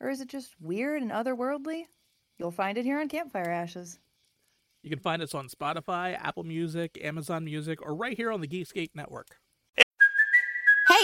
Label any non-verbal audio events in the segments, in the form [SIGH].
Or is it just weird and otherworldly? You'll find it here on Campfire Ashes. You can find us on Spotify, Apple Music, Amazon Music, or right here on the Geekscape Network.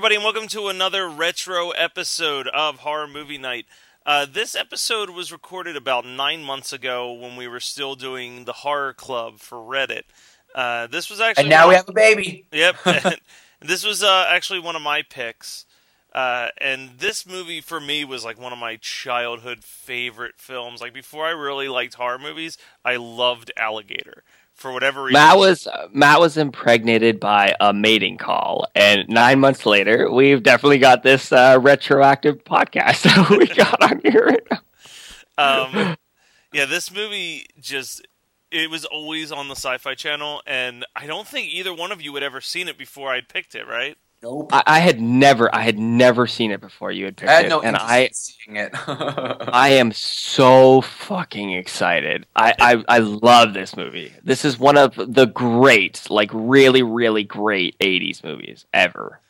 Everybody, and welcome to another retro episode of Horror Movie Night. Uh, this episode was recorded about nine months ago when we were still doing the Horror Club for Reddit. Uh, this was actually And now we have a baby. Yep, [LAUGHS] [LAUGHS] this was uh, actually one of my picks. Uh, and this movie for me was like one of my childhood favorite films. Like before I really liked horror movies, I loved Alligator for whatever reason. Matt was Matt was impregnated by a mating call, and nine months later, we've definitely got this uh, retroactive podcast [LAUGHS] that we got on here. um, yeah, this movie just it was always on the Sci-Fi Channel, and I don't think either one of you had ever seen it before I'd picked it. Right? Nope. I, I had never, I had never seen it before you had picked I had it, no and I, in seeing it. [LAUGHS] I am so fucking excited. I, I, I love this movie. This is one of the great, like really, really great '80s movies ever.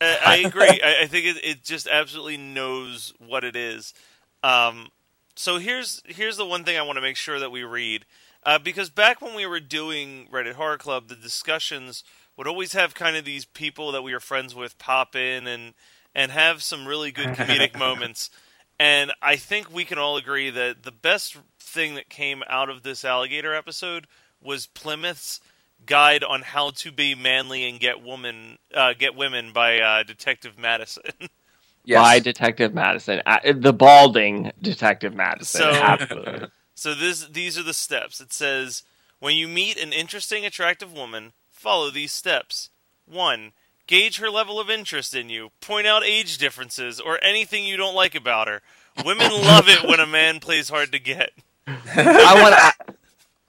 I, I [LAUGHS] agree. I, I think it, it just absolutely knows what it is. Um, so here's here's the one thing I want to make sure that we read, uh, because back when we were doing Reddit Horror Club, the discussions would always have kind of these people that we were friends with pop in and and have some really good comedic [LAUGHS] moments. And I think we can all agree that the best thing that came out of this alligator episode was Plymouth's guide on how to be manly and get woman uh, get women by uh, Detective Madison. [LAUGHS] yes. By Detective Madison, uh, the balding Detective Madison. So- Absolutely. [LAUGHS] So this these are the steps. It says when you meet an interesting, attractive woman, follow these steps. One, gauge her level of interest in you. Point out age differences or anything you don't like about her. Women [LAUGHS] love it when a man plays hard to get. I want to.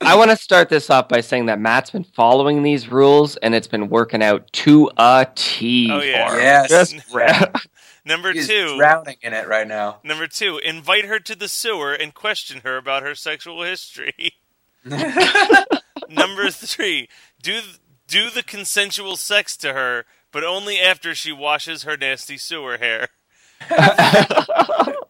I want to start this off by saying that Matt's been following these rules and it's been working out to a T Oh, yeah. Yes. Just [LAUGHS] [LAUGHS] Number He's two, drowning in it right now. number two, invite her to the sewer and question her about her sexual history. number three, do do the consensual sex to her, but only after she washes her nasty sewer hair. [LAUGHS]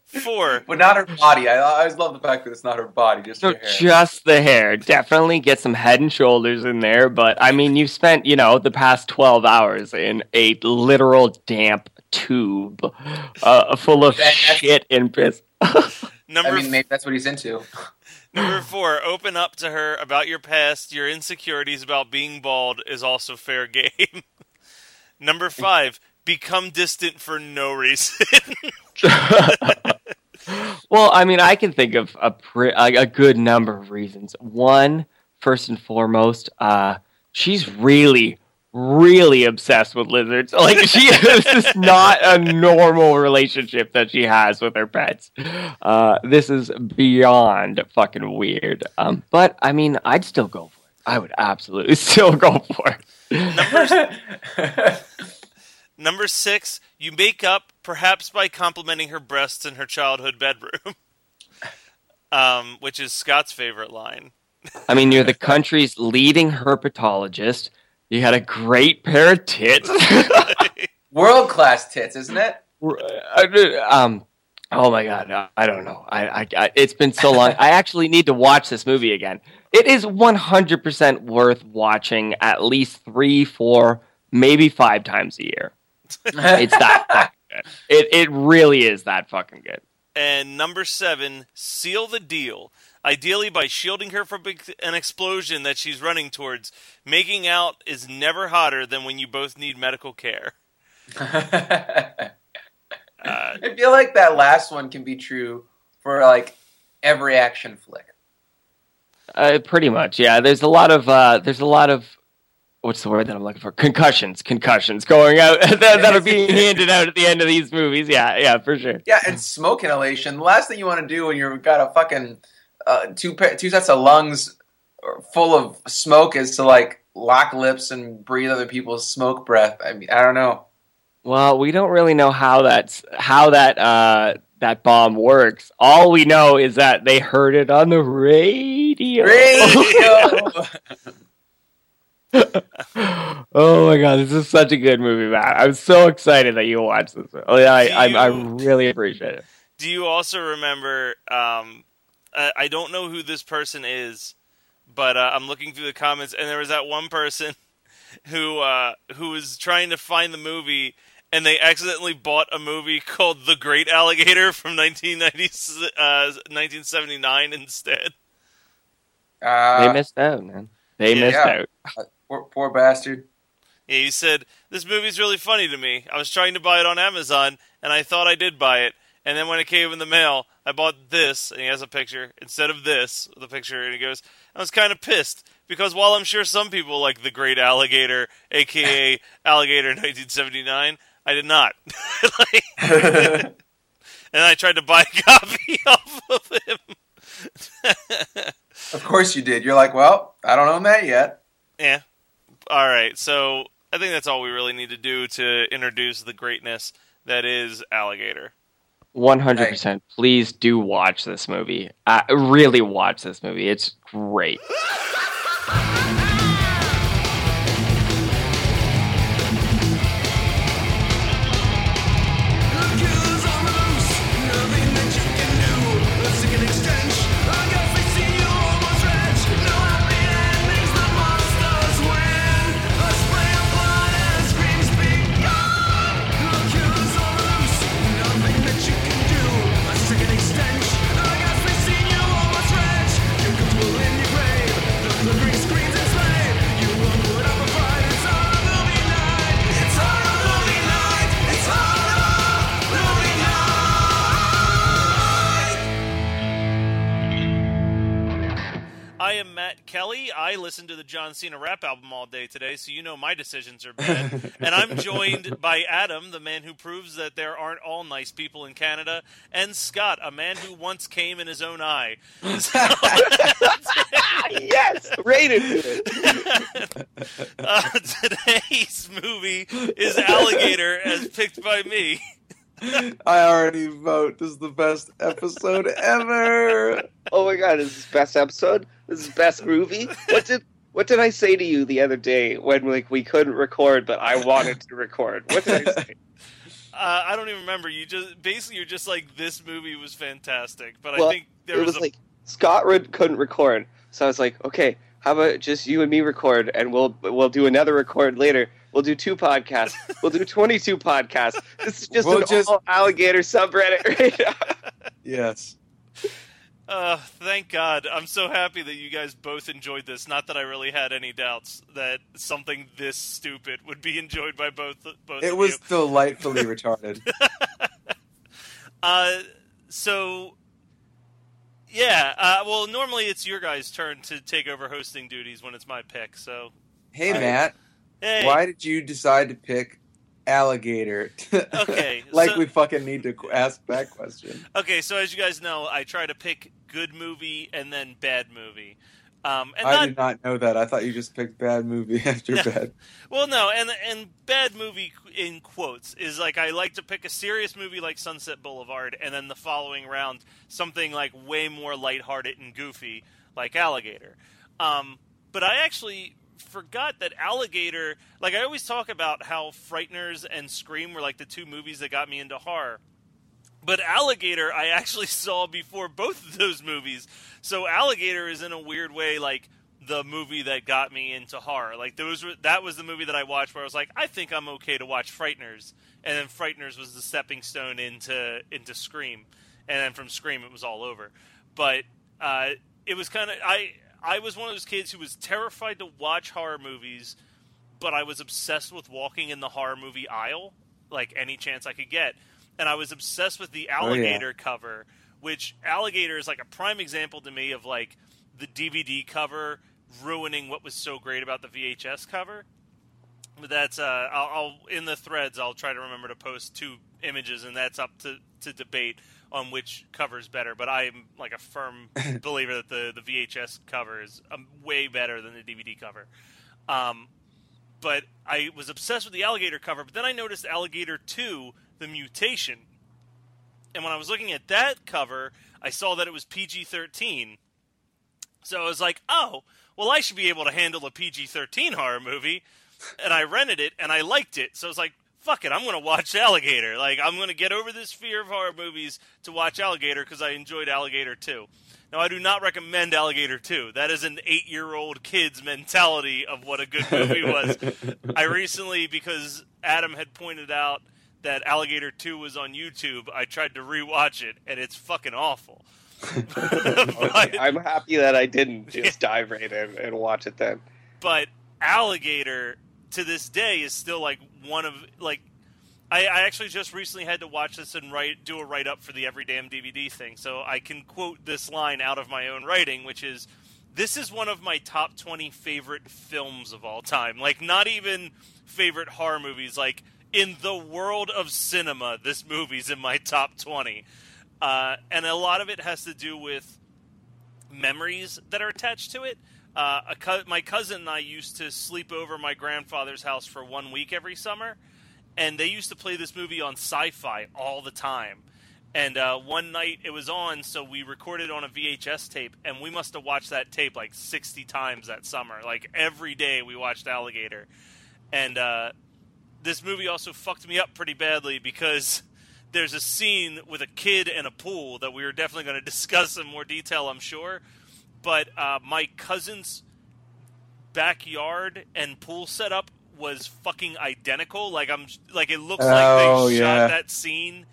Four, But not her body. I, I always love the fact that it's not her body, just So her hair. just the hair. Definitely get some head and shoulders in there. But I mean, you've spent, you know, the past 12 hours in a literal damp tube uh, full of And shit and piss. [LAUGHS] number I mean, maybe that's what he's into. Number four, open up to her about your past, your insecurities about being bald is also fair game. [LAUGHS] Number five, become distant for no reason. [LAUGHS] [LAUGHS] well, I mean, I can think of a, pre- a, good number of reasons. One, first and foremost, uh, she's really, really obsessed with lizards. [LAUGHS] Like, she this is not a normal relationship that she has with her pets. Uh, this is beyond fucking weird. Um, but I mean, I'd still go for it. I would absolutely [LAUGHS] still go for it. Number, [LAUGHS] number six, you make up, perhaps by complimenting her breasts in her childhood bedroom. um, which is Scott's favorite line. I mean, you're the country's leading herpetologist. You had a great pair of tits. [LAUGHS] World class tits, isn't it? um, oh my god, I don't know. I, I, I, it's been so long. I actually need to watch this movie again. It is 100% worth watching at least three, four, maybe five times a year. [LAUGHS] It's that good. It it really is that fucking good. And number seven, seal the deal. Ideally, by shielding her from an explosion that she's running towards, making out is never hotter than when you both need medical care. [LAUGHS] I feel like that last one can be true for like every action flick. Uh, pretty much, yeah. There's a lot of uh, there's a lot of what's the word that I'm looking for? Concussions, concussions going out [LAUGHS] that, that are being [LAUGHS] handed out at the end of these movies. Yeah, yeah, for sure. Yeah, and smoke inhalation. The last thing you want to do when you've got a fucking uh, two pa- two sets of lungs full of smoke is to like lock lips and breathe other people's smoke breath. I mean, I don't know. Well, we don't really know how that's how that uh, that bomb works. All we know is that they heard it on the radio. Radio. [LAUGHS] oh my god, this is such a good movie, Matt. I'm so excited that you watched this. Oh, yeah, I, I, I really appreciate it. Do you also remember? Um, I, I don't know who this person is, but uh, I'm looking through the comments, and there was that one person [LAUGHS] who uh, who was trying to find the movie, and they accidentally bought a movie called The Great Alligator from 1990, uh, 1979 instead. Uh, they missed out, man. They Yeah. missed Yeah. out. poor, poor bastard. Yeah, he said, This movie's really funny to me. I was trying to buy it on Amazon, and I thought I did buy it. And then when it came in the mail, I bought this, and he has a picture, instead of this, the picture, and he goes, I was kind of pissed, because while I'm sure some people like The Great Alligator, aka [LAUGHS] Alligator 1979, I did not. [LAUGHS] Like- [LAUGHS] and I tried to buy a copy off of him. Of course you did. You're like, well, I don't own that yet. Yeah. All right. So I think that's all we really need to do to introduce the greatness that is Alligator. One hundred percent. Please do watch this movie. Uh, really watch this movie. It's great. [LAUGHS] I listened to the John Cena rap album all day today, so you know my decisions are bad. [LAUGHS] and I'm joined by Adam, the man who proves that there aren't all nice people in Canada, and Scott, a man who once came in his own eye. [LAUGHS] yes, rated. [LAUGHS] Uh, today's movie is Alligator, as picked by me. I already vote. This is the best episode ever. Oh my god, is this best episode? This is best movie? What did what did I say to you the other day when like we couldn't record but I wanted to record? What did I say? [LAUGHS] Uh, I don't even remember. You just basically you're just like this movie was fantastic, but Well, I think there it was, was a like Scott Rid couldn't record, so I was like, okay, how about just you and me record, and we'll we'll do another record later. We'll do two podcasts. [LAUGHS] We'll do twenty two podcasts. This is just We'll an just- all alligator subreddit right now. Yes. Uh, thank God. I'm so happy that you guys both enjoyed this. Not that I really had any doubts that something this stupid would be [LAUGHS] enjoyed by both both It was you. delightfully [LAUGHS] retarded. Uh, so yeah. Uh, well, normally it's your guys' turn to take over hosting duties when it's my pick. So Hey, I- Matt, hey, why did you decide to pick alligator? [LAUGHS] Okay, like so- we fucking need to ask that question. Okay, so as you guys know, I try to pick good movie and then bad movie. Um, and I not, did not know that. I thought you just picked bad movie [LAUGHS] after Yeah. bad. [LAUGHS] Well, no, and and bad movie in quotes is like I like to pick a serious movie like Sunset Boulevard, and then the following round something like way more lighthearted and goofy like Alligator. Um, but I actually forgot that Alligator. Like I always talk about how Frighteners and Scream were like the two movies that got me into horror. But Alligator, I actually [LAUGHS] saw before both of those movies. So Alligator is in a weird way like the movie that got me into horror. Like those were that was the movie that I watched where I was like, I think I'm okay to watch Frighteners, and then Frighteners was the stepping stone into into Scream, and then from Scream it was all over. But uh, it was kind of I I was one of those kids who was terrified to watch horror movies, but I was obsessed with walking in the horror movie aisle like any chance I could get, and I was obsessed with the alligator cover, which alligator is like a prime example to me of like the DVD cover ruining what was so great about the VHS cover. But that's uh, I'll, I'll in the threads. I'll try to remember to post two images, and that's up to, to debate on which cover is better. But I'm like a firm [LAUGHS] believer that the the VHS cover is um, way better than the DVD cover. Um, but I was obsessed with the alligator cover. But then I noticed Alligator Two: The Mutation, and when I was looking at that cover, I saw that it was PG thirteen. So I was like, oh, well, I should be able to handle a PG 13 horror movie. And I rented it and I liked it. So I was like, fuck it, I'm going to watch [LAUGHS] Alligator. Like, I'm going to get over this fear of horror movies to watch Alligator because I enjoyed Alligator 2. Now, I do not recommend Alligator 2. That is an eight year old kid's mentality of what a good movie was. [LAUGHS] I recently, because Adam had pointed out that Alligator 2 was on YouTube, I tried to rewatch it and it's fucking awful. [LAUGHS] Okay, I'm happy that I didn't just dive right in and watch it then. but alligator to this day is still like one of like I, I actually just recently had to watch this and write do a write up for the every damn DVD thing, so I can quote this line out of my own writing, which is this is one of my top 20 favorite films of all time. Like not even favorite horror movies, like in the world of cinema, this movie's in my top 20. Uh, and a lot of it has to do with memories that are attached to it. Uh, co- my cousin and I used to sleep over my grandfather's house for one week every summer, and they used to play this movie on sci-fi all the time. And uh, one night it was on, so we recorded on a VHS tape, and we must have watched that tape like 60 times that summer. Like every day we watched Alligator. And uh, this movie also fucked me up pretty badly because there's a scene with a kid and a pool that we are definitely going [LAUGHS] to discuss in more detail, I'm sure. But uh, my cousin's backyard and pool setup was fucking identical. Like I'm, like it looks like Oh, they yeah. shot that scene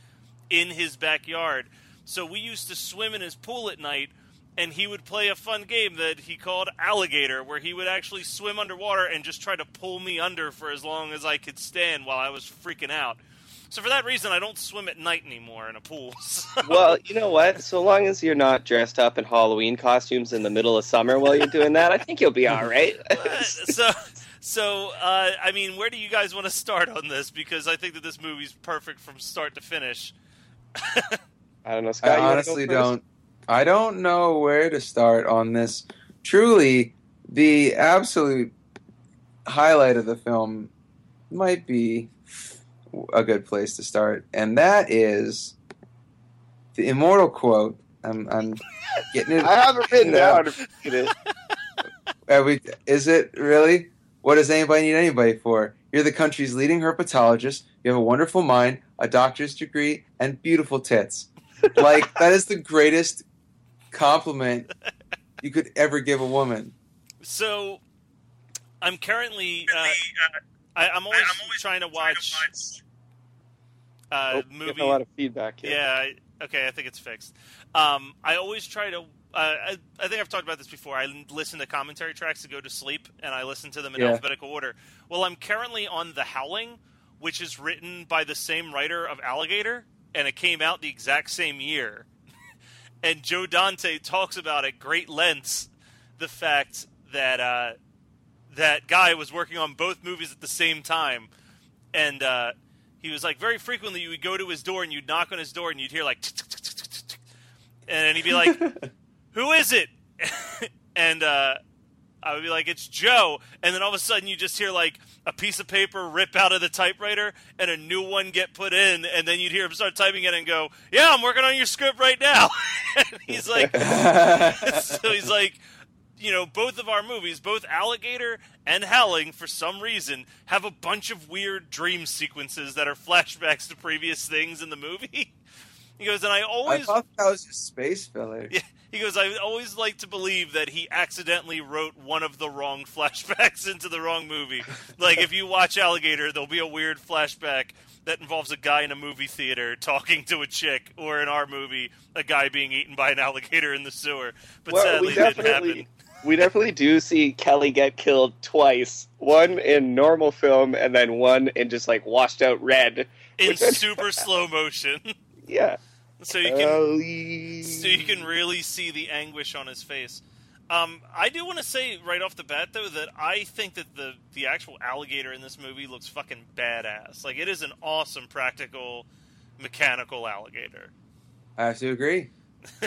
in his backyard. So we used to swim in his pool at night, and he would play a fun game that he called Alligator, where he would actually swim underwater and just try to pull me under for as long as I could stand while I was freaking out. So for that reason, I don't swim at night anymore in a pool. [LAUGHS] So- Well, you know what? So long as you're not dressed up in Halloween costumes in the middle of summer while you're doing that, I think you'll be all [LAUGHS] right. so, so uh, I mean, where do you guys want to start on this? Because I think that this movie's perfect from start to finish. [LAUGHS] I don't know, Scott. I you wanna go honestly first? don't. I don't know where to start on this. Truly, the absolute highlight of the film might be a good place to start, and that is the immortal quote. I'm, I'm getting it. [LAUGHS] I haven't written [LAUGHS] down. you did it. Are we, is it really? What does anybody need anybody for? You're the country's leading herpetologist. You have a wonderful mind, a doctor's degree, and beautiful tits. Like that is the greatest compliment you could ever give a woman. So, I'm currently. Uh, I, I'm always trying to watch uh, Oh, movie. a lot of feedback here. Yeah. I- Okay, I think it's fixed. Um, I always try to. Uh, I, I think I've talked about this before. I listen to commentary tracks to go to sleep, and I listen to them in Yeah. alphabetical order. Well, I'm currently on The Howling, which is written by the same writer of Alligator, and it came out the exact same year. [LAUGHS] and Joe Dante talks about at great lengths the fact that uh, that guy was working on both movies at the same time, and uh, he was like very frequently you would go to his door and you'd knock on his door and you'd hear like, and he'd be like, [LAUGHS] "Who is it?" [LAUGHS] and uh, I would be like, "It's Joe," and then all of a sudden you just hear like a piece of paper rip out of the typewriter and a new one get put in, and then you'd hear him start typing it and go, "Yeah, I'm working on your script right now." [LAUGHS] and he's like, so he's like, you know, both of our movies, both Alligator and Howling, for some reason, have a bunch of weird dream sequences that are [LAUGHS] flashbacks to previous things in the movie. [LAUGHS] He goes, and I always. I thought that was just space filler. yeah, he goes, I always like to believe that he accidentally wrote one of the wrong [LAUGHS] flashbacks into the wrong movie. like if you watch Alligator, there'll be a weird flashback that involves a guy in a movie theater talking to a chick, or in our movie, a guy being eaten by an alligator in the sewer. But well, sadly, it didn't happen. We definitely do see Kelly get killed twice. One in normal film, and then one in just like washed out red. In super [LAUGHS] slow motion. Yeah. so you can Kelly. so you can really see the anguish on his face. Um, I do want to say right off the bat though that I think that the the actual alligator in this movie looks fucking badass. Like it is an awesome practical mechanical alligator. I have to agree.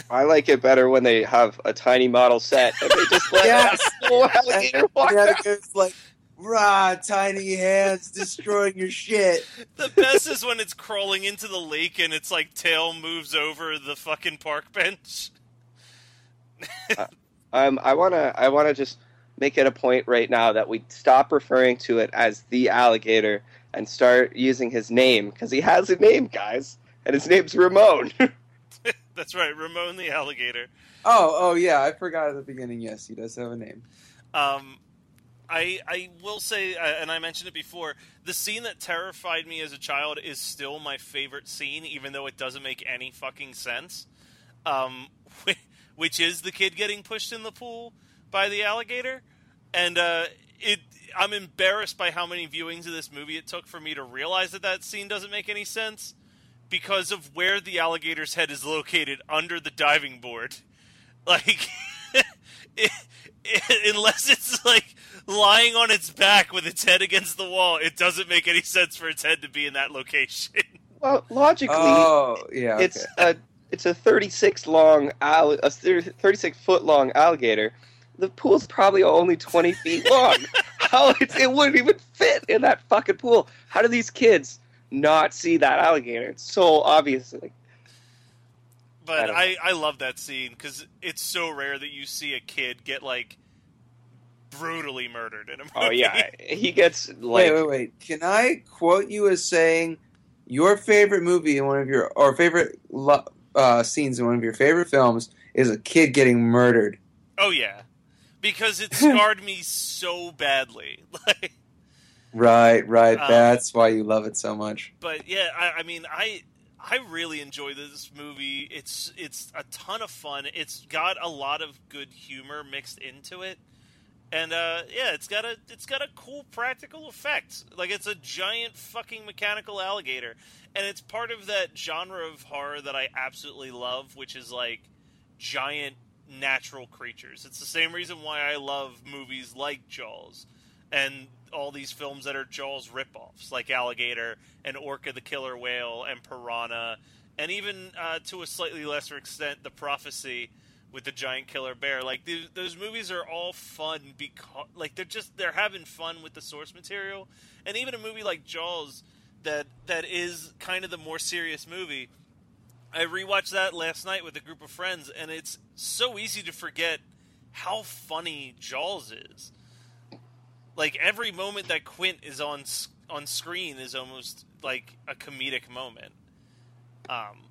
I like it better when they have a tiny model set and they just let Yes. that little alligator walk Yeah, out. it's [LAUGHS] like, rah, tiny hands destroying your shit. The best is when it's crawling into the lake and its like tail moves over the fucking park bench. Um, I wanna I wanna just make it a point right now that we stop referring to it as the alligator and start using his name because he has a name, guys, and his name's Ramon. [LAUGHS] That's right, Ramon the alligator. Oh, oh yeah, I forgot at the beginning. Yes, he does have a name. Um, I I will say, uh, and I mentioned it before, the scene that terrified me as a child is still my favorite scene, even though it doesn't make any fucking sense. Um, [LAUGHS] which is the kid getting pushed in the pool by the alligator, and uh, it. I'm embarrassed by how many viewings of this movie it took for me to realize that that scene doesn't make any sense because of where the alligator's head is located under the diving board. [LAUGHS] Like, [LAUGHS] it, it, unless it's like lying on its back with its head against the wall, it doesn't make any sense for its head to be in that location. [LAUGHS] well, logically, Oh, yeah. it's okay. a it's a 36 long a 36 foot long alligator. The pool's probably only 20 feet long. How it, it wouldn't even fit in that fucking pool? How do these kids not see that alligator? It's so obviously. But I I, I love that scene because it's so rare that you see a kid get like brutally murdered in a movie. oh yeah, [LAUGHS] he gets like wait, wait, wait. Can I quote you as saying your favorite movie in one of your or favorite uh, scenes in one of your favorite films is a kid getting murdered? Oh yeah, because it [LAUGHS] scarred me so badly. [LAUGHS] Like, Right, right. Um, That's why you love it so much. but yeah, I, I mean, I I really enjoy this movie. It's it's a ton of fun. It's got a lot of good humor mixed into it, and uh, yeah, it's got a it's got a cool practical effect. Like it's a giant fucking mechanical alligator, and it's part of that genre of horror that I absolutely love, which is like giant natural creatures. It's the same reason why I love movies like Jaws and all these films that are Jaws ripoffs, like Alligator and Orca the Killer Whale and Piranha, and even uh, to a slightly lesser extent, The Prophecy with the giant killer bear. Like th- those movies are all fun because, like, they're just they're having fun with the source material, and even a movie like Jaws that that is kind of the more serious movie. I rewatched that last night with a group of friends, and it's so easy to forget how funny Jaws is. Like every moment that Quint is on on screen is almost like a comedic moment. Um,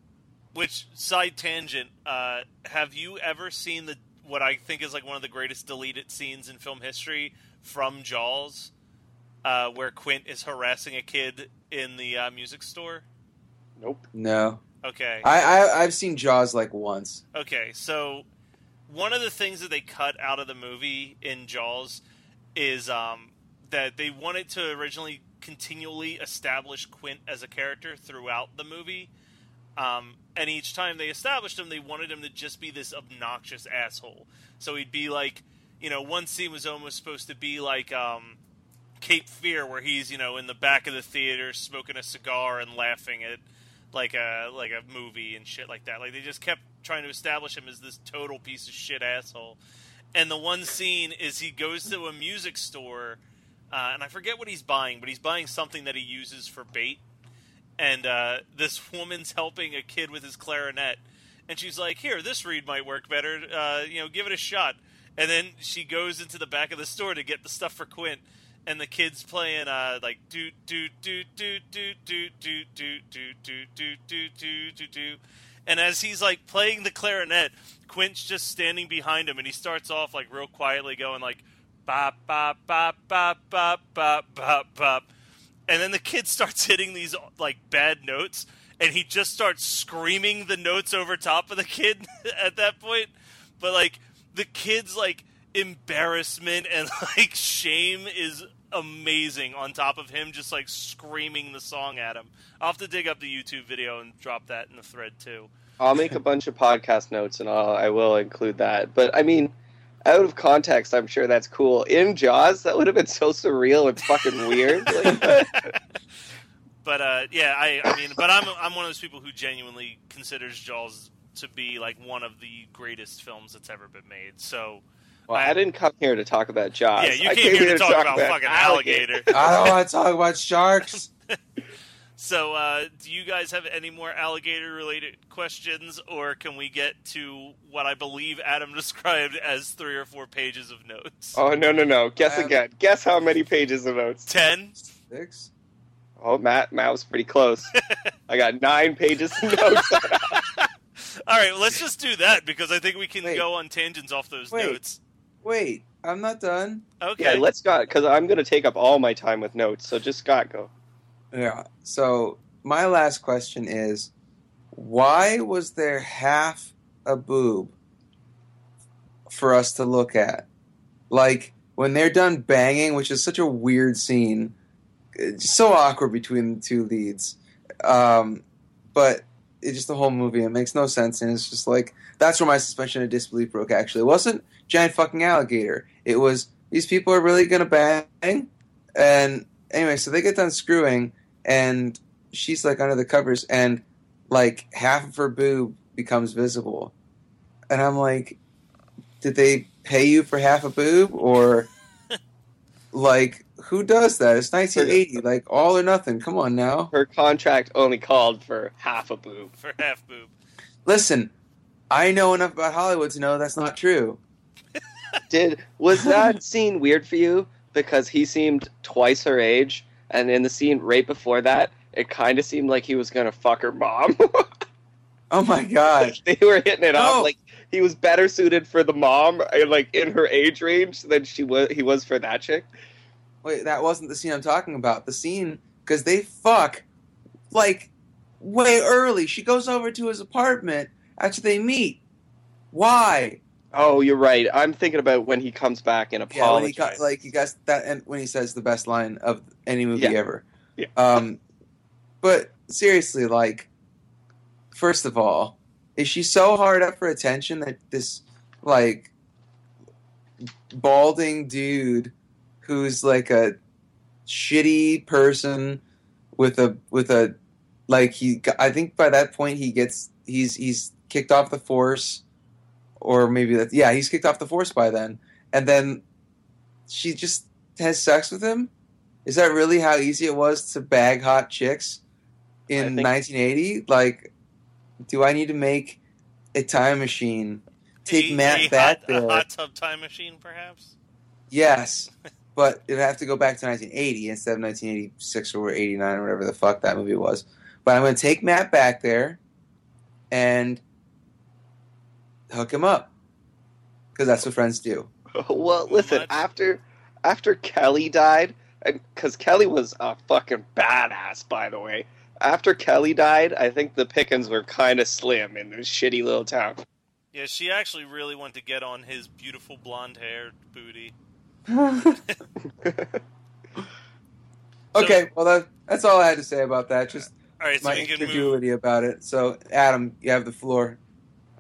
which side tangent? Uh, have you ever seen the what I think is like one of the greatest deleted scenes in film history from Jaws, uh, where Quint is harassing a kid in the uh, music store? nope. No, Okay. I, I I've seen Jaws like once. Okay, so one of the things that they cut out of the movie in Jaws is um, that they wanted to originally continually establish Quint as a character throughout the movie. Um, and each time they established him, they wanted him to just be this obnoxious asshole. So he'd be like, you know, one scene was almost supposed to be like um, Cape Fear, where he's, you know, in the back of the theater smoking a cigar and laughing at like a like a movie and shit like that. Like they just kept trying to establish him as this total piece of shit asshole. And the one scene is he goes to a music store, uh, and I forget what he's buying, but he's buying something that he uses for bait. And uh, this woman's helping a kid with his clarinet, and she's like, "Here, this reed might work better. Uh, you know, give it a shot." And then she goes into the back of the store to get the stuff for Quint, and the kid's playing uh, like do do do do do do do do do do do do do do do. And as he's like playing the clarinet, Quint's just standing behind him, and he starts off like real quietly, going like bop bop bop bop bop bop bop bop, and then the kid [LAUGHS] starts hitting these like bad notes, and he just starts screaming the notes over top of the kid [LAUGHS] at that point. But like the kid's like embarrassment and [LAUGHS] like shame is amazing on top of him just like screaming the song at him. I'll have to dig up the YouTube video and drop that in the thread too. I'll make a bunch of podcast notes and I'll, I will include that. But I mean, out of context, I'm sure that's cool. In Jaws, that would have been so surreal and fucking weird. [LAUGHS] Like, But uh, yeah, I, I mean, but I'm I'm one of those people who genuinely considers Jaws to be like one of the greatest films that's ever been made. So well, I, didn't come here to talk about Jaws. yeah, you I came here to talk, about, fucking alligator. I don't want to talk about sharks. [LAUGHS] [LAUGHS] So, uh, do you guys have any more alligator related questions, or can we get to what I believe Adam [LAUGHS] described as three or four pages of notes? Oh no no no! Guess again. Guess how many pages of notes? Ten? Six. Oh, Matt, Matt was pretty close. I got nine pages of notes. All right, let's just do that because I think we can Wait. go on tangents off those Wait. notes. Wait, I'm not done. Okay. yeah, let Scott, because I'm going to take up all my time with notes. So just Scott go. Yeah. So my last question is, why was there half a boob for us to look at? Like when they're done banging, which is such a weird scene, it's so awkward between the two leads. Um, but it's just the whole movie. It makes no sense, and it's just like that's where my suspension of disbelief broke. Actually, it wasn't giant fucking alligator. It was these people are really gonna bang, and anyway, so they get done screwing, and she's like under the covers, and like half of her boob becomes visible, and I'm like, did they pay you for half a boob or [LAUGHS] like who does that? It's 1980, like all or nothing. Come on now. Her contract only called for half a boob. For half boob. Listen, I know enough about Hollywood to know that's not true. [LAUGHS] Did was that scene weird for you? Because he seemed twice her age, and in the scene right before that, it kind of seemed like he was gonna fuck her mom. [LAUGHS] Oh my god. [LAUGHS] they were hitting it No. off. Like he was better suited for the mom, uh, like in her age range, than she was. He was for that chick. Wait, that wasn't the scene I'm talking about. The scene because they fuck like way early. She goes over to his apartment after they meet. Why? Oh, you're right. I'm thinking about when he comes back and Yeah, when he got, like you guys that and when he says the best line of any movie Yeah. ever. Yeah. Um, but seriously, like, first of all, is she so hard up for attention that this like balding dude who's like a shitty person with a with a like he I think by that point he gets he's he's kicked off the force or maybe that yeah he's kicked off the force by then. And then she just has sex with him. Is that really how easy it was to bag hot chicks in 1980 like do I need to make a time machine? Take A- Matt a back hot, there A hot tub time machine, perhaps? Yes, [LAUGHS] but it'd have to go back to 1980 instead of 1986 or 89 or whatever the fuck that movie was. But I'm going to take Matt back there and hook him up because that's what friends do. [LAUGHS] well, listen. What? After after Kelly died, because Kelly was a fucking badass, by the way. After Kelly died, I think the pickings were kind of slim in this shitty little town. Yeah, she actually really wanted to get on his beautiful blonde hair booty. [LAUGHS] Okay, well that, that's all I had to say about that. Just All right, so my we can move. incredulity about it. So Adam, you have the floor.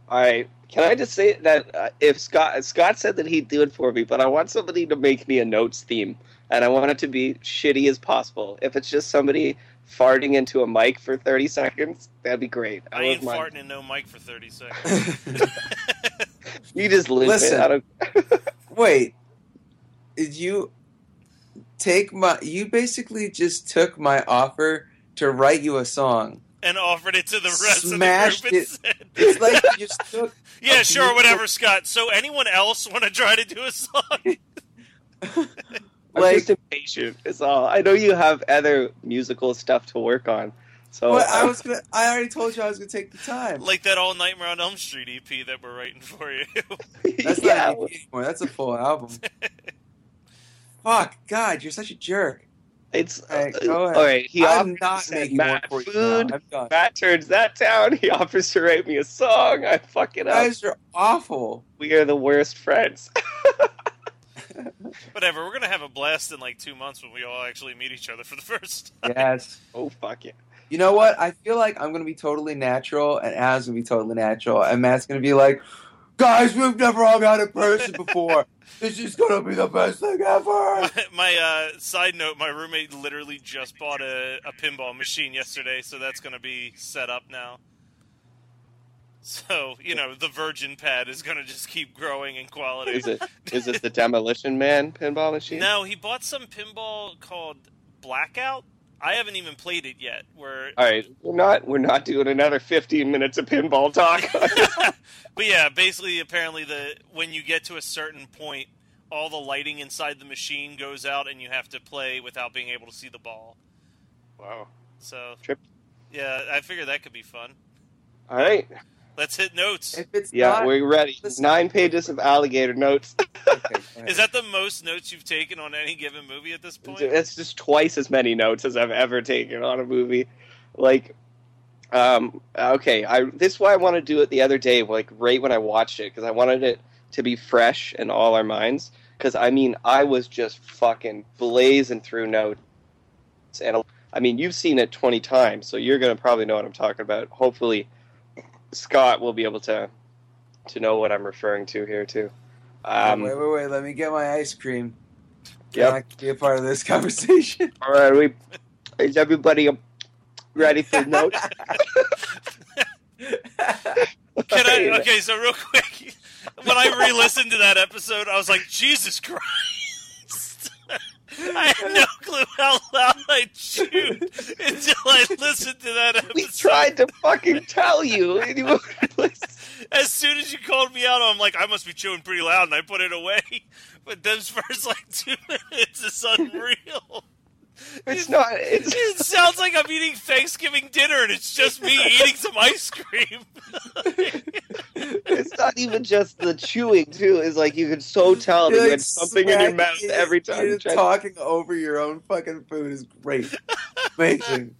All right. Can I just say that uh, if Scott Scott said that he'd do it for me, but I want somebody to make me a notes theme, and I want it to be shitty as possible. If it's just somebody farting into a mic for thirty seconds, that'd be great. I ain't wouldn't mind. farting in no mic for 30 seconds. [LAUGHS] [LAUGHS] You just limp Listen. it. I don't. Wait, did you take my? You basically just took my offer to write you a song. and offered it to the rest Smashed of the it. group instead. It's like you just took. [LAUGHS] yeah, sure, beautiful- whatever, Scott. So, anyone else want to try to do a song? [LAUGHS] I'm just impatient. Is all. I know you have other musical stuff to work on. So Well, I was gonna. I already told you I was gonna take the time. like that All Nightmare on Elm Street EP that we're writing for you. That's yeah. [LAUGHS] not an EP anymore. That's a full album. Fuck, God, you're such a jerk. It's Hey, uh, go ahead. all right. He I'm offers not to making Matt more for food. now. Matt turns that down. [LAUGHS] He offers to write me a song. I fuck it You up. guys are awful. We are the worst friends. [LAUGHS] Whatever, we're gonna have a blast in like two months when we all actually meet each other for the [LAUGHS] first time. Yes. oh fuck it. You know what? I feel like I'm gonna be totally natural, and Adam's gonna be totally natural, and Matt's gonna be like, "Guys, we've never hung out in person before. [LAUGHS] this is gonna be the best thing ever." My, [LAUGHS] my uh, side note: my roommate literally just bought a, a pinball machine yesterday, so that's going to be set up now. So you know, the Virgin Pad is going to just keep growing in quality. Is it [LAUGHS] is it the Demolition Man pinball machine? No, he bought some pinball called Blackout. I haven't even played it yet. Where, All right, we're not we're not doing another 15 minutes of pinball talk. [LAUGHS] [LAUGHS] but yeah, basically, apparently, the when you get to a certain point, all the lighting inside the machine goes out, and you have to play without being able to see the ball. wow. So, Trip. yeah, I figure that could be fun. All right. Let's hit notes. If it's Yeah, not, we're ready. Nine pages of alligator notes. [LAUGHS] Okay. Is that the most notes you've taken on any given movie at this point? It's just twice as many notes as I've ever taken on a movie. Like, um, okay, I this is why I want to do it the other day, like right when I watched it, because I wanted it to be fresh in all our minds. Because I mean, I was just fucking blazing through notes, and I mean, you've seen it twenty times, so you're gonna probably know what I'm talking about. Hopefully, Scott will be able to to know what I'm referring to here too. Um, wait, wait, wait. Let me get my ice cream. Can Yep. I be a part of this [LAUGHS] conversation? All right, we is everybody ready for [LAUGHS] notes? Can I? Okay, so real quick, [LAUGHS] when I re-listened to that episode, I was like, Jesus Christ! I had no clue how loud I chewed until I listened to that episode. We tried to fucking tell you. and you. [LAUGHS] As soon as you called me out, I'm like, I must be chewing pretty loud, and I put it away. [LAUGHS] But those first like two [LAUGHS] minutes is unreal. It's not. It's, [LAUGHS] It sounds like I'm eating Thanksgiving dinner, and it's just me eating some ice cream. [LAUGHS] it's not even just the chewing too. It's like you can so tell that You're, you like, had something in your mouth it. every time. you You're tried- talking over your own fucking food is great. Amazing.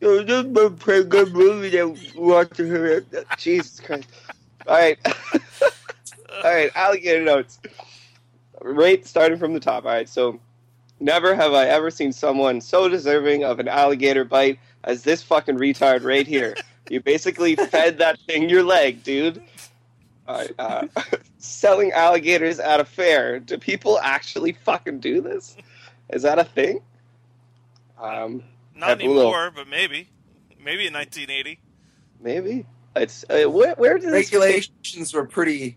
Yo, this is a pretty good movie that we watched here. Jesus Christ! All right, [LAUGHS] all right. Alligator notes. Right, starting from the top. All right, so never have I ever seen someone so deserving of an alligator bite as this fucking retard right here. You basically [LAUGHS] fed that thing your leg, dude. All right, uh, [LAUGHS] selling alligators at a fair. Do people actually fucking do this? Is that a thing? Um, Not Have little- anymore, but maybe. Maybe in 1980. Maybe it's uh, where, where did this Regulations were pretty.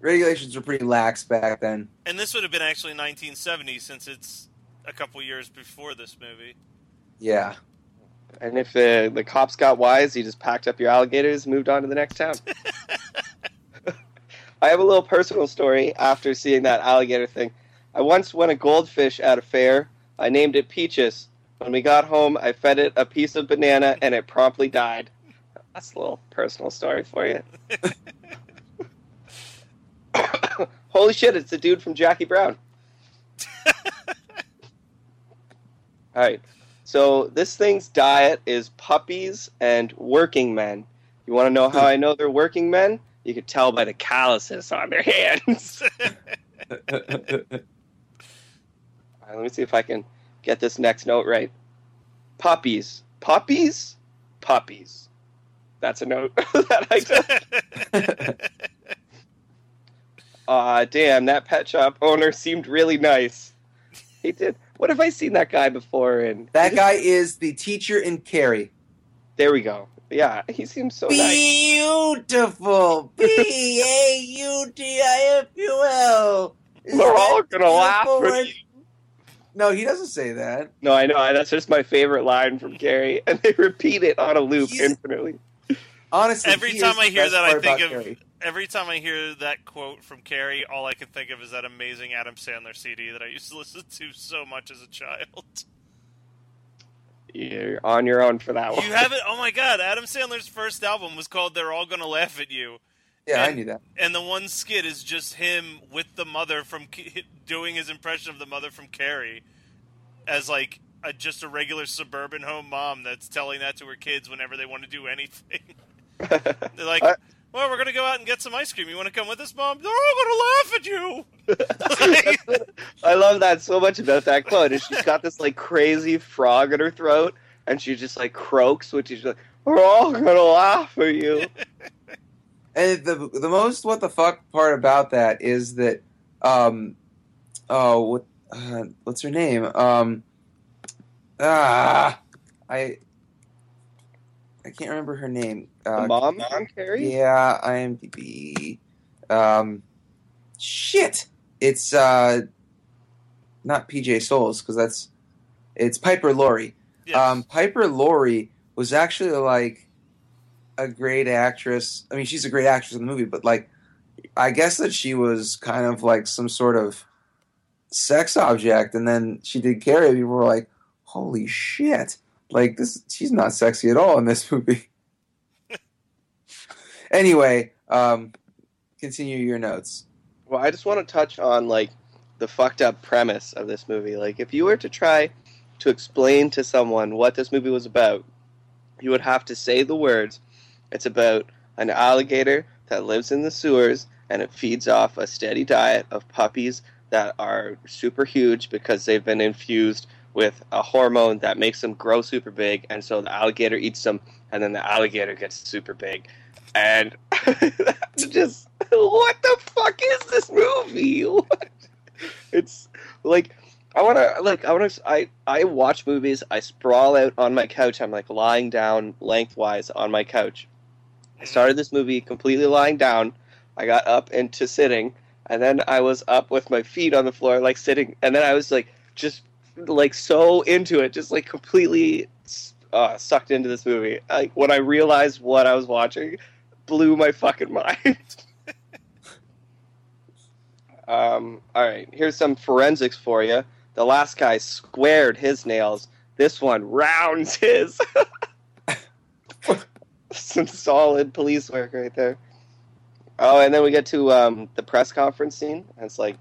Regulations were pretty lax back then. And this would have been actually 1970 since it's a couple years before this movie. Yeah. And if the the cops got wise, you just packed up your alligators, and moved on to the next town. [LAUGHS] I have a little personal story after seeing that alligator thing. I once won a goldfish at a fair. I named it Peaches. When we got home, I fed it a piece of banana, and it promptly died. That's a little personal story for you. [LAUGHS] Holy shit! It's the dude from Jackie Brown. [LAUGHS] All right. So this thing's diet is puppies and working men. You want to know how I know they're working men? You could tell by the calluses on their hands. [LAUGHS] All right, let me see if I can get this next note right. Puppies. Puppies? Puppies. That's a note [LAUGHS] that I. Aw, damn, that pet shop owner seemed really nice. He did. What have I seen that guy before in? that guy is the teacher in Carrie. There we go. Yeah, he seems so. Beautiful. [LAUGHS] B A U T I F U L. Is We're all gonna laugh beautiful at when- you. No, he doesn't say that. No, I know. That's just my favorite line from Carrie, and they repeat it on a loop He's- infinitely. Honestly, Every he time is I hear best that, I part think about of Carrie. Every time I hear that quote from Carrie. All I can think of is that amazing Adam Sandler CD that I used to [LAUGHS] listen to so much as a child. You're on your own for that one. You have it? Oh my god! Adam Sandler's first album was called "They're All Gonna Laugh at You," Yeah, I knew that. and the one skit is just him with the mother from [LAUGHS] doing his impression of the mother from Carrie, as like a, just a regular suburban home mom that's telling that to her kids whenever they want to do anything. [LAUGHS] They're like, I- "Well, we're gonna go out and get some ice cream. You want to come with us, mom? They're all gonna laugh at you." [LAUGHS] I love that so much about that quote. Is she's got this like crazy frog in her throat, and she just like croaks, which is like, "We're all gonna laugh at you." [LAUGHS] And the the most what the fuck part about that is that, um, oh, what, uh, what's her name? Um, ah, I, I can't remember her name. The Uh, mom from Carrie. Yeah, IMDb. Um, shit, it's uh, not PJ Soles because that's it's Piper Laurie. Yes. Um, Piper Laurie was actually like a great actress. I mean, she's a great actress in the movie, but like, I guess that she was kind of like some sort of sex object, and then she did Carrie. People were like, "Holy shit!" Like this, she's not sexy at all in this [LAUGHS] movie. anyway, um, continue your notes. Well, I just want to touch on like the fucked up premise of this movie. Like, if you were to try to explain to someone what this movie was about, you would have to say the words. It's about an alligator that lives in the sewers and it feeds off a steady diet of puppies that are super huge because they've been infused with a hormone that makes them grow super big and so the alligator eats them and then the alligator gets super big. And [LAUGHS] that's just what the fuck is this movie? [LAUGHS] What? it's like i want to like i want to i i watch movies i sprawl out on my couch i'm like lying down lengthwise on my couch. I mm. started this movie completely lying down. I got up into sitting and then i was up with my feet on the floor like sitting and then i was like just like so into it just like completely uh, sucked into this movie. Like when i realized what i was watching blew my fucking [LAUGHS] mind. Um, all right here's some forensics for you the last guy squared his nails. This one rounds his. [LAUGHS] Some solid police work right there. Oh and then we get to um, the press conference scene. And it's like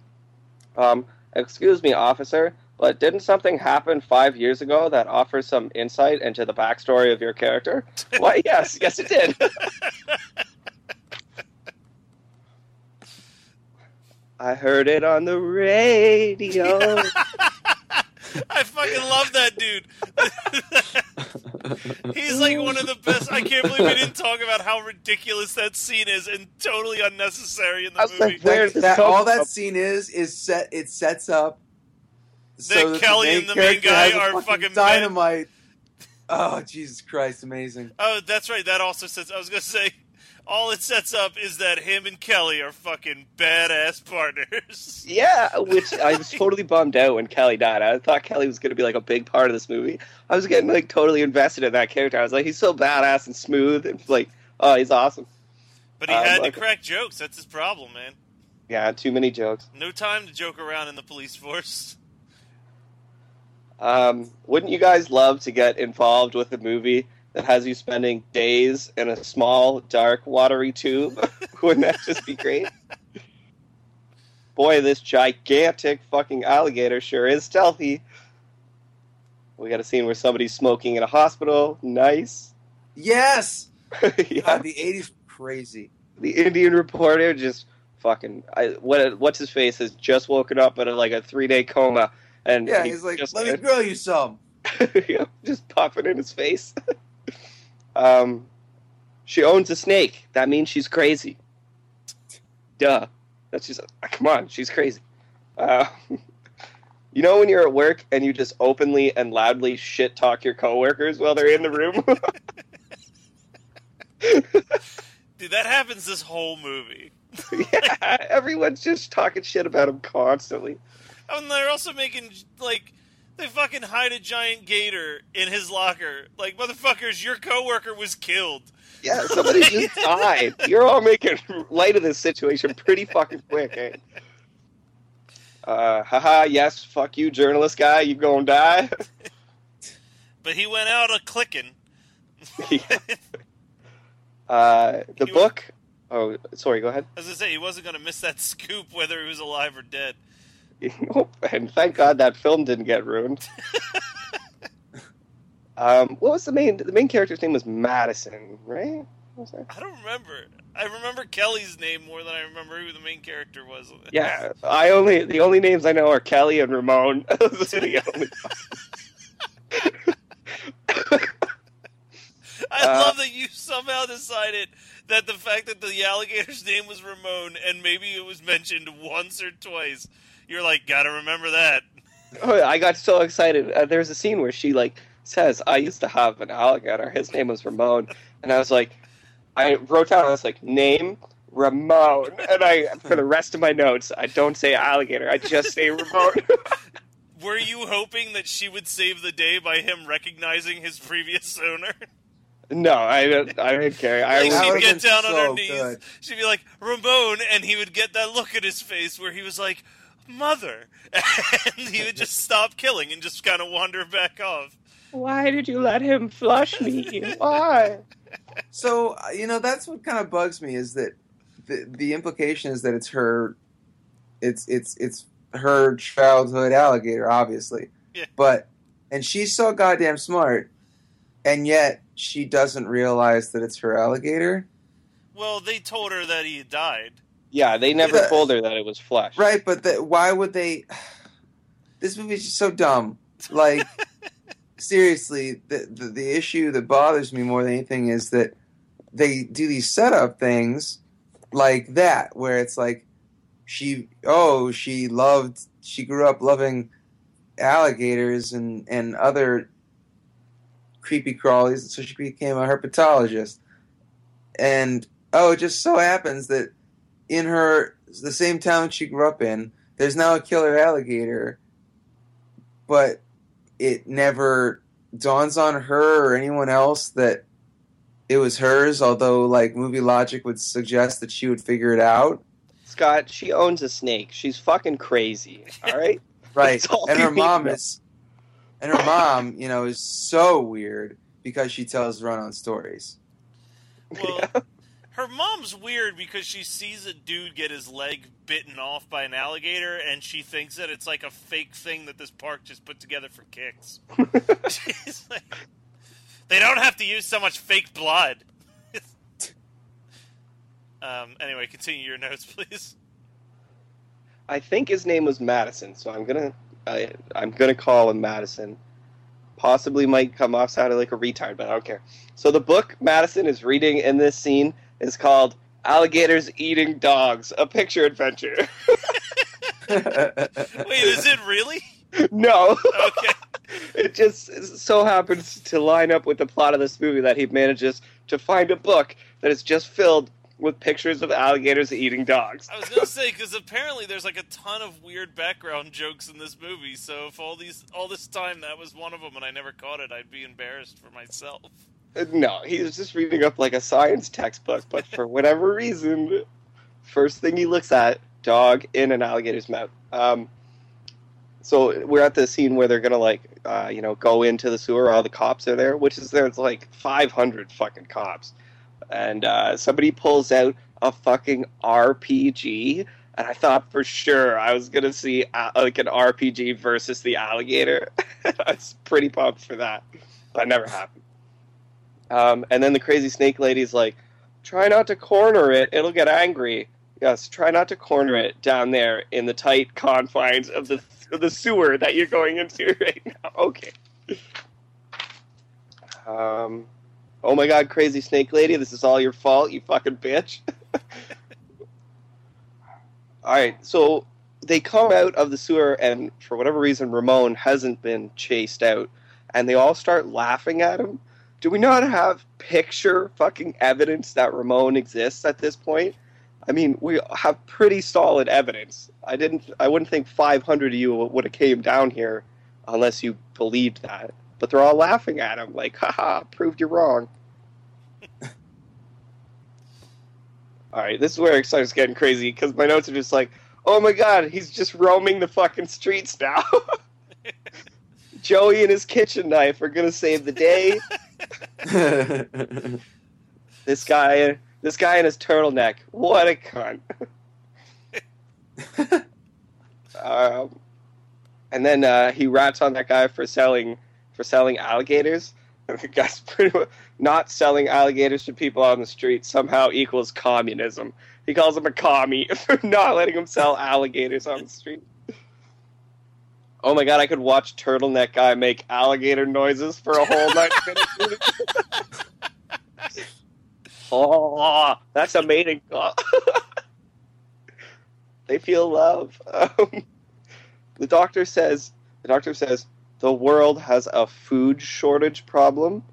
um, excuse me officer but didn't something happen five years ago that offers some insight into the backstory of your character? [LAUGHS] Why, yes, yes, it did. [LAUGHS] I heard it on the radio. [LAUGHS] I fucking love that dude. He's like one of the best. I can't believe we didn't talk about how ridiculous that scene is and totally unnecessary in the I movie. like, That, that- all that scene is is set. It sets up That the Kelly main and the main guy are fucking fucking dynamite. Oh Jesus Christ! Amazing. Oh, that's right. That also says. I was gonna say, all it sets up is that him and Kelly are fucking badass partners. [LAUGHS] yeah, which I was totally bummed out when Kelly died. I thought Kelly was going to be like a big part of this movie. I was getting like totally invested in that character. I was like, he's so badass and smooth, and like, oh, he's awesome. But he Um, had to like- crack jokes. That's his problem, man. Yeah, too many jokes. No time to joke around in the police force. Um, wouldn't you guys love to get involved with a movie that has you spending days in a small, dark, watery tube? [LAUGHS] wouldn't that just be great? Boy, this gigantic fucking alligator sure is stealthy. We got a scene where somebody's smoking in a hospital. Nice. Yes. [LAUGHS] yeah. God, the '80s crazy. The Indian reporter just fucking. I, what? What's his face has just woken up out of like a three day coma, and Yeah, he's like, just, "Let me grill you some." [LAUGHS] yeah, just popping in his face. [LAUGHS] um, she owns a snake. That means she's crazy. Duh. That's just uh, come on. She's crazy. Uh, [LAUGHS] you know when you're at work and you just openly and loudly shit talk your coworkers while they're in the room. Dude, that happens this whole movie. yeah, everyone's just talking shit about him constantly. [LAUGHS] And they're also making like they fucking hide a giant gator in his locker. Like motherfuckers, your coworker was killed. Yeah, somebody just [LAUGHS] died. You're all making light of this situation pretty fucking quick, eh? Uh, haha, yes, fuck you, journalist guy, you gonna die. [LAUGHS] But he went out a clicking. Uh, the You- book. Oh, sorry. Go ahead. As I say, he wasn't going to miss that scoop whether he was alive or dead. [LAUGHS] and thank God that film didn't get ruined. [LAUGHS] um, what was the main? The main character's name was Madison, right? Was? I don't remember. I remember Kelly's name more than I remember who the main character was. Yeah, I only the only names I know are Kelly and Ramon. [LAUGHS] Those are the only- I Uh, love that you somehow decided that the fact that the alligator's name was Ramon and maybe it was mentioned once or twice, you're like, gotta remember that. [LAUGHS] Oh, I got so excited. Uh, there's a scene where she like says, "I used to have an alligator. His name was Ramon," and I was like, I wrote down, I was like, name Ramon, and I for the rest of my notes, I don't say alligator. I just say Ramon. [LAUGHS] Were you hoping that she would save the day by him recognizing his previous owner? no, I don't. I didn't care. I Like she'd get been down on her so knees. good. She'd be like, Ramon, and he would get that look at his face where he was like, Mother. [LAUGHS] And he would just stop killing and just kind of wander back off. Why did you let him flush me? Why? [LAUGHS] So uh, you know that's what kind of bugs me is that the the implication is that it's her, it's it's it's her childhood alligator, obviously. Yeah. But and she's so goddamn smart, and yet she doesn't realize that it's her alligator. Well, they told her that he died. Yeah, they never Yeah. told her that it was flesh. Right, but the, why would they? [SIGHS] This movie's just so dumb. Like, [LAUGHS] seriously, the, the the issue that bothers me more than anything is that they do these setup things like that, where it's like she, oh, she loved, she grew up loving alligators and and other creepy crawlies, so she became a herpetologist. And oh, it just so happens that in her the same town she grew up in, there's now a killer alligator, but it never dawns on her or anyone else that it was hers. Although, like movie logic would suggest that she would figure it out. Scott, she owns a snake. She's fucking crazy. All right. [LAUGHS] Right, all and her mom know. is, and her mom, you know, is so weird because she tells run-on stories. Well, [LAUGHS] her mom's weird because she sees a dude get his leg bitten off by an alligator and she thinks that it's like a fake thing that this park just put together for kicks. [LAUGHS] She's like, they don't have to use so much fake blood. [LAUGHS] um, anyway, continue your notes, please. I think his name was Madison, so I'm gonna I, I'm gonna call him Madison. Possibly might come off sounding like a retard, but I don't care. So the book Madison is reading in this scene is called "Alligators Eating Dogs: A Picture Adventure." [LAUGHS] Wait, is it really? no, Okay. [LAUGHS] it just so happens to line up with the plot of this movie that he manages to find a book that is just filled with pictures of alligators eating dogs. I was gonna say because apparently there's like a ton of weird background jokes in this movie. So if all these all this time that was one of them and I never caught it, I'd be embarrassed for myself. No, he was just reading up like a science textbook, but for whatever reason, first thing he looks at, dog in an alligator's mouth. Um, so we're at the scene where they're gonna like, uh, you know, go into the sewer. All the cops are there, which is there's like 500 fucking cops, and uh, somebody pulls out a fucking RPG. And I thought for sure I was gonna see uh, like an RPG versus the alligator. [LAUGHS] I was pretty pumped for that. but it never happened. Um, and then the crazy snake lady's like, try not to corner it, it'll get angry. Yes, try not to corner it down there in the tight confines of the of the sewer that you're going into [LAUGHS] right now. Okay. Um, oh my god, crazy snake lady, this is all your fault, you fucking bitch. [LAUGHS] Alright, so they come out of the sewer, and for whatever reason, Ramon hasn't been chased out, and they all start laughing at him do we not have picture fucking evidence that Ramon exists at this point? I mean, we have pretty solid evidence. I didn't. I wouldn't think 500 of you would have came down here unless you believed that. But they're all laughing at him, like, haha, proved you wrong. [LAUGHS] all right, this is where it starts getting crazy because my notes are just like, oh my god, he's just roaming the fucking streets now. [LAUGHS] Joey and his kitchen knife are gonna save the day. [LAUGHS] [LAUGHS] this guy, this guy in his turtleneck, what a cunt. [LAUGHS] um, and then uh, he rats on that guy for selling for selling alligators. [LAUGHS] The guy's pretty much not selling alligators to people on the street somehow equals communism. He calls him a commie for not letting him sell alligators on the street. Oh my god, I could watch turtleneck guy make alligator noises for a whole night. [LAUGHS] oh, that's amazing. [LAUGHS] they feel love. Um, the doctor says. The doctor says the world has a food shortage problem.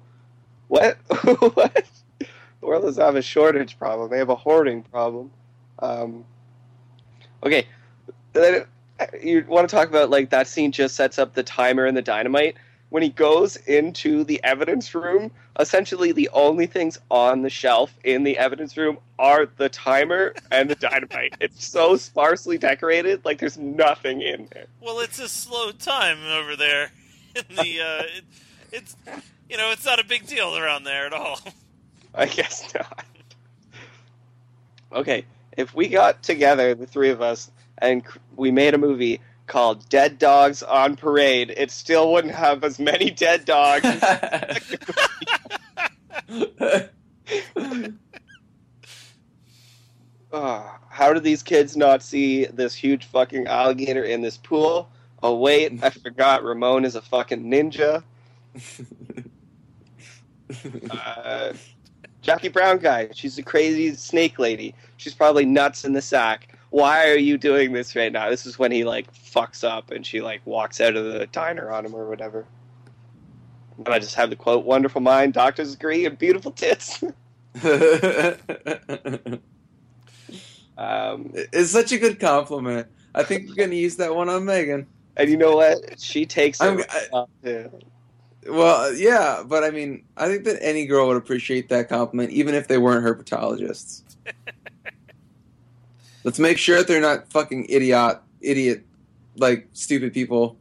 What? [LAUGHS] what? The world doesn't have a shortage problem. They have a hoarding problem. Um, okay, you want to talk about like that scene just sets up the timer and the dynamite. When he goes into the evidence room, essentially the only things on the shelf in the evidence room are the timer and the dynamite. it's so sparsely decorated, like there's nothing in there. Well, it's a slow time over there. [LAUGHS] In the uh, it, it's you know it's not a big deal around there at all. [LAUGHS] I guess not. Okay, if we got together, the three of us, and we made a movie called Dead Dogs on Parade, it still wouldn't have as many dead dogs. [LAUGHS] Ah, how did these kids not see this huge fucking alligator in this pool? Oh wait, I forgot. Ramon is a fucking ninja. [LAUGHS] Uh, Jackie Brown guy. She's a crazy snake lady. She's probably nuts in the sack. Why are you doing this right now? This is when he like fucks up and she like walks out of the diner on him or whatever. And I just have the quote: "Wonderful mind, doctors agree, and beautiful tits." [LAUGHS] um, it's such a good compliment. I think we're gonna use that one on Megan. and you know what? She takes it. I- uh. Well, yeah, but I mean, I think that any girl would appreciate that compliment, even if they weren't herpetologists. Let's make sure that they're not fucking idiot, idiot, like stupid people.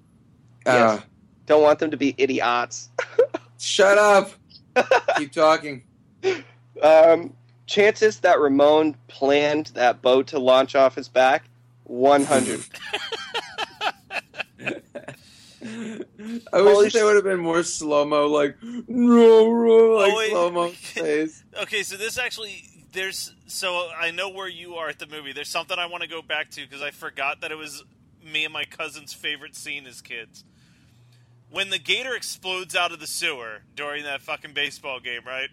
Uh, Yes. Don't want them to be idiots. [LAUGHS] Shut up. Keep talking. [LAUGHS] Um, chances that Ramon planned that boat to launch off his back, one hundred. [LAUGHS] I wish Holy that there would have been more slow mo, like no, no, like Oh, slow mo face. Okay, so this actually there's so I know where you are at the movie. There's something I want to go back to because I forgot that it was me and my cousin's favorite scene as kids. When the gator explodes out of the sewer during that fucking baseball game, right?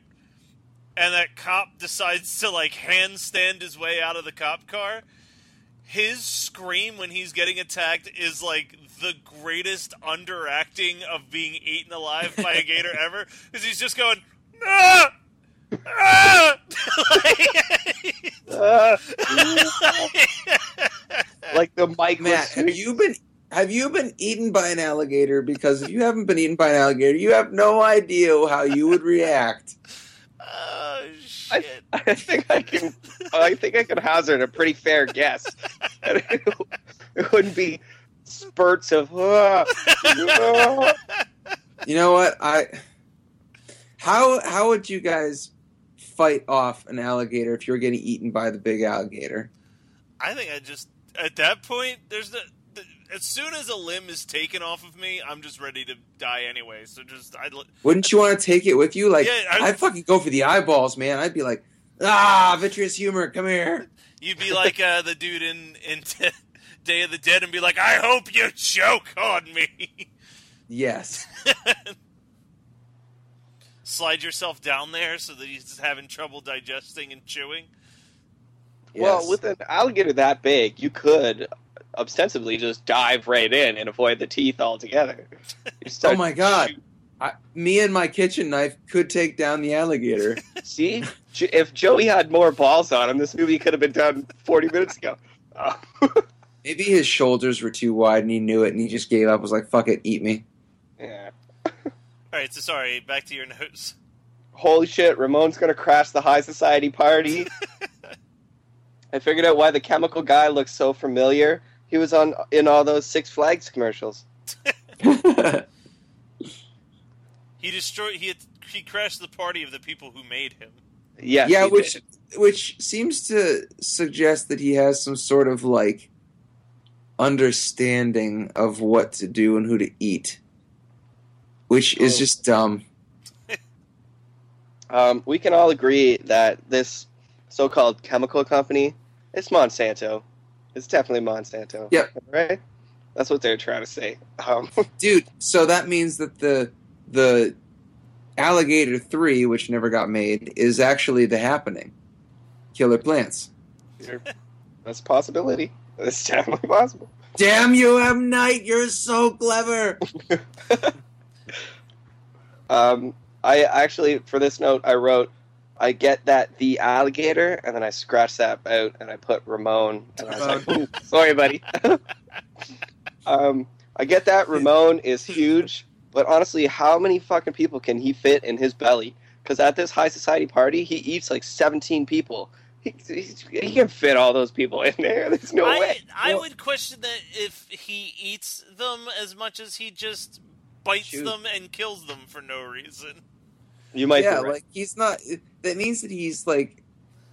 And that cop decides to like handstand his way out of the cop car. His scream when he's getting attacked is like the greatest underacting of being eaten alive by a gator [LAUGHS] ever. Because he's just going, ah! Uh, [LAUGHS] like the mic Matt, was have you been have you been eaten by an alligator? Because if you haven't been eaten by an alligator, you have no idea how you would react. oh, I, shit. I think I can. I think I can hazard a pretty fair guess. it, [LAUGHS] wouldn't be spurts of. "Ah, ah." You know what? I how how would you guys fight off an alligator if you were getting eaten by the big alligator? I think I just at that point there's the, the as soon as a limb is taken off of me, I'm just ready to die anyway. So just I Wouldn't you want to take it with you? Like Yeah, I- I'd fucking go for the eyeballs, man. I'd be like, ah, vitreous humor, come here. you'd be like uh, the dude in in [LAUGHS] Day of the Dead and be like, I hope you choke on me. Yes. [LAUGHS] Slide yourself down there so that he's having trouble digesting and chewing. Well, with an alligator that big, you could ostensibly just dive right in and avoid the teeth altogether. [LAUGHS] You Oh my god. I, me and my kitchen knife could take down the alligator. [LAUGHS] See, if Joey had more balls on him, this movie could have been done 40 minutes ago. [LAUGHS] Maybe his shoulders were too wide and he knew it and he just gave up. Was like, "Fuck it, eat me." yeah. All right, so sorry. Back to your notes. Holy shit, Ramon's gonna crash the high society party. [LAUGHS] I figured out why the chemical guy looks so familiar. He was on in all those Six Flags commercials. [LAUGHS] He destroyed. He had, he crashed the party of the people who made him. Yes, yeah, he which did. which seems to suggest that he has some sort of like understanding of what to do and who to eat, which is Oh. just dumb. [LAUGHS] Um, we can all agree that this so-called chemical company, it's Monsanto. It's definitely Monsanto. Yep. Right? That's what they're trying to say. Um, [LAUGHS] dude. So that means that the the Alligator Three, which never got made, is actually the happening. Killer plants. [LAUGHS] that's a possibility. It's definitely possible. Damn you, M Night! You're so clever. Um, I actually, for this note, I wrote, I get that the alligator, and then I scratched that out, and I put Ramon, and I was like, Ooh, sorry, buddy. [LAUGHS] um, I get that Ramon is huge, but honestly, how many fucking people can he fit in his belly? Because at this high society party, he eats like 17 people. He, he, he can fit all those people in there. [LAUGHS] There's no I way. I Well- would question that if he eats them as much as he just bites Shoot. them and kills them for no reason. You might yeah, be right. like he's not. That means that he's like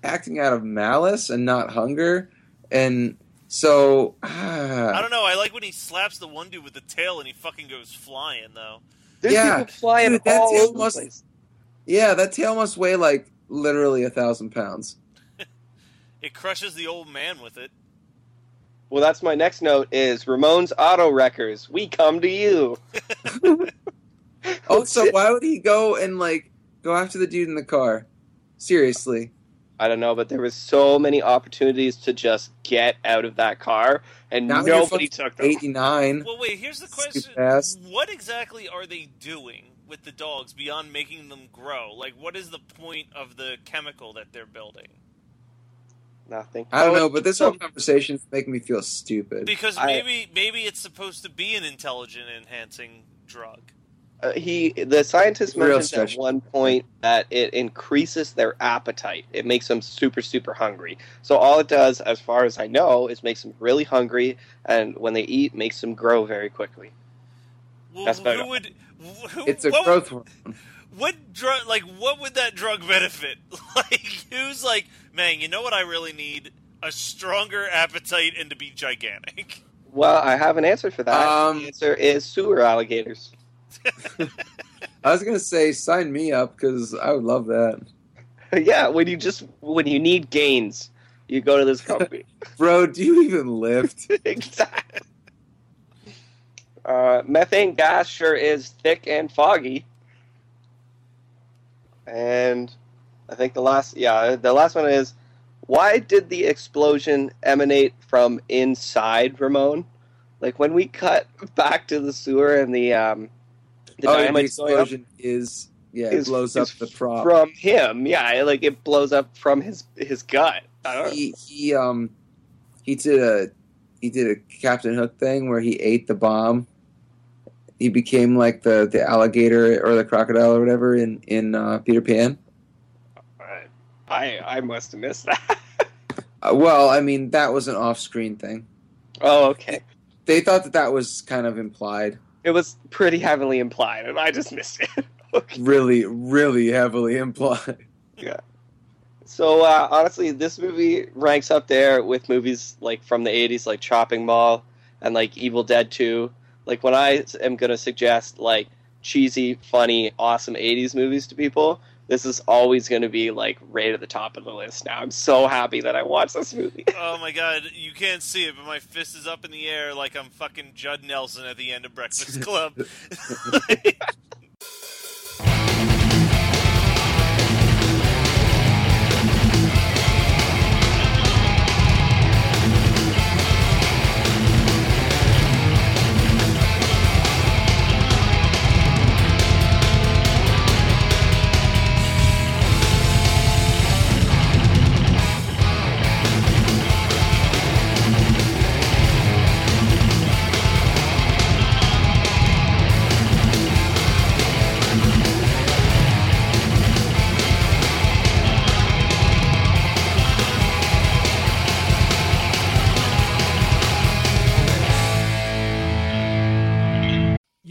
acting out of malice and not hunger, and so I ah, don't know. I like when he slaps the one dude with the tail and he fucking goes flying though. There's yeah, people flying dude, all tail over the must- place. yeah, that tail must weigh like literally a thousand pounds. [LAUGHS] It crushes the old man with it. Well, that's my next note is Ramon's Auto Wreckers. We come to you. [LAUGHS] Oh, also, [LAUGHS] why would he go and like go after the dude in the car? Seriously. I don't know, but there was so many opportunities to just get out of that car, and Now nobody took them. 89. Well, wait. Here's the question. What exactly are they doing with the dogs beyond making them grow? Like, what is the point of the chemical that they're building? Nothing. I don't know, but this whole some- conversation is making me feel stupid. Because I- maybe maybe it's supposed to be an intelligent enhancing drug. uh, he the scientist Real mentioned at one point that it increases their appetite. It makes them super super hungry. So all it does, as far as I know, is makes them really hungry, and when they eat, makes them grow very quickly. Well, That's better. who would? Who, It's a what, growth hormone. What drug? Like, what would that drug benefit? [LAUGHS] Like, who's like, man? You know what I really need? A stronger appetite and to be gigantic. Well, I have an answer for that. Um, the answer is sewer alligators. [LAUGHS] I was gonna say sign me up because I would love that, [LAUGHS] yeah, when you just when you need gains, you go to this [LAUGHS] company. bro. Do you even lift? exactly. Uh, methane gas sure is thick and foggy. And I think the last, yeah, the last one is why did the explosion emanate from inside Ramon? Like when we cut back to the sewer and the um, the oh, the going up explosion is yeah, it blows up the prop. from him. Yeah, like it blows up from his his gut. I don't know. he he um he did a he did a Captain Hook thing where he ate the bomb. He became like the the alligator or the crocodile or whatever in in uh, Peter Pan. I I must have missed that. Uh, well, I mean that was an off screen thing. oh, okay. They thought that that was kind of implied. It was pretty heavily implied, and I just missed it. [LAUGHS] okay. Really, really heavily implied. Yeah. So uh, honestly, this movie ranks up there with movies like from the '80s, like Chopping Mall and like Evil Dead 2. Like when I am gonna suggest like cheesy, funny, awesome '80s movies to people, this is always gonna be like right at the top of the list. Now I'm so happy that I watched this movie. [LAUGHS] Oh my god, you can't see it, but my fist is up in the air like I'm fucking Judd Nelson at the end of Breakfast [LAUGHS] Club. [LAUGHS]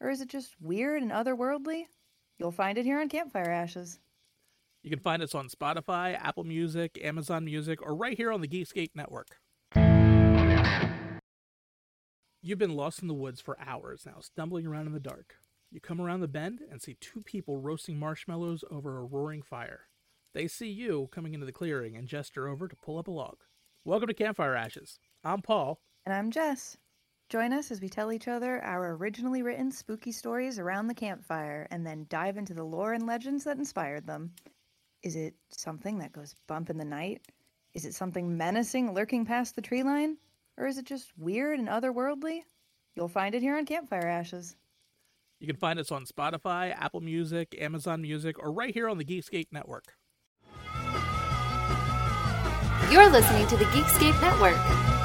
Or is it just weird and otherworldly? You'll find it here on Campfire Ashes. You can find us on Spotify, Apple Music, Amazon Music, or right here on the Geekscape Network. You've been lost in the woods for hours now, stumbling around in the dark. You come around the bend and see two people roasting marshmallows over a roaring fire. They see you coming into the clearing and gesture over to pull up a log. Welcome to Campfire Ashes. I'm Paul. And I'm Jess. Join us as we tell each other our originally written spooky stories around the campfire and then dive into the lore and legends that inspired them. Is it something that goes bump in the night? Is it something menacing lurking past the tree line? Or is it just weird and otherworldly? You'll find it here on Campfire Ashes. You can find us on Spotify, Apple Music, Amazon Music, or right here on the Geekscape Network. You're listening to the Geekscape Network.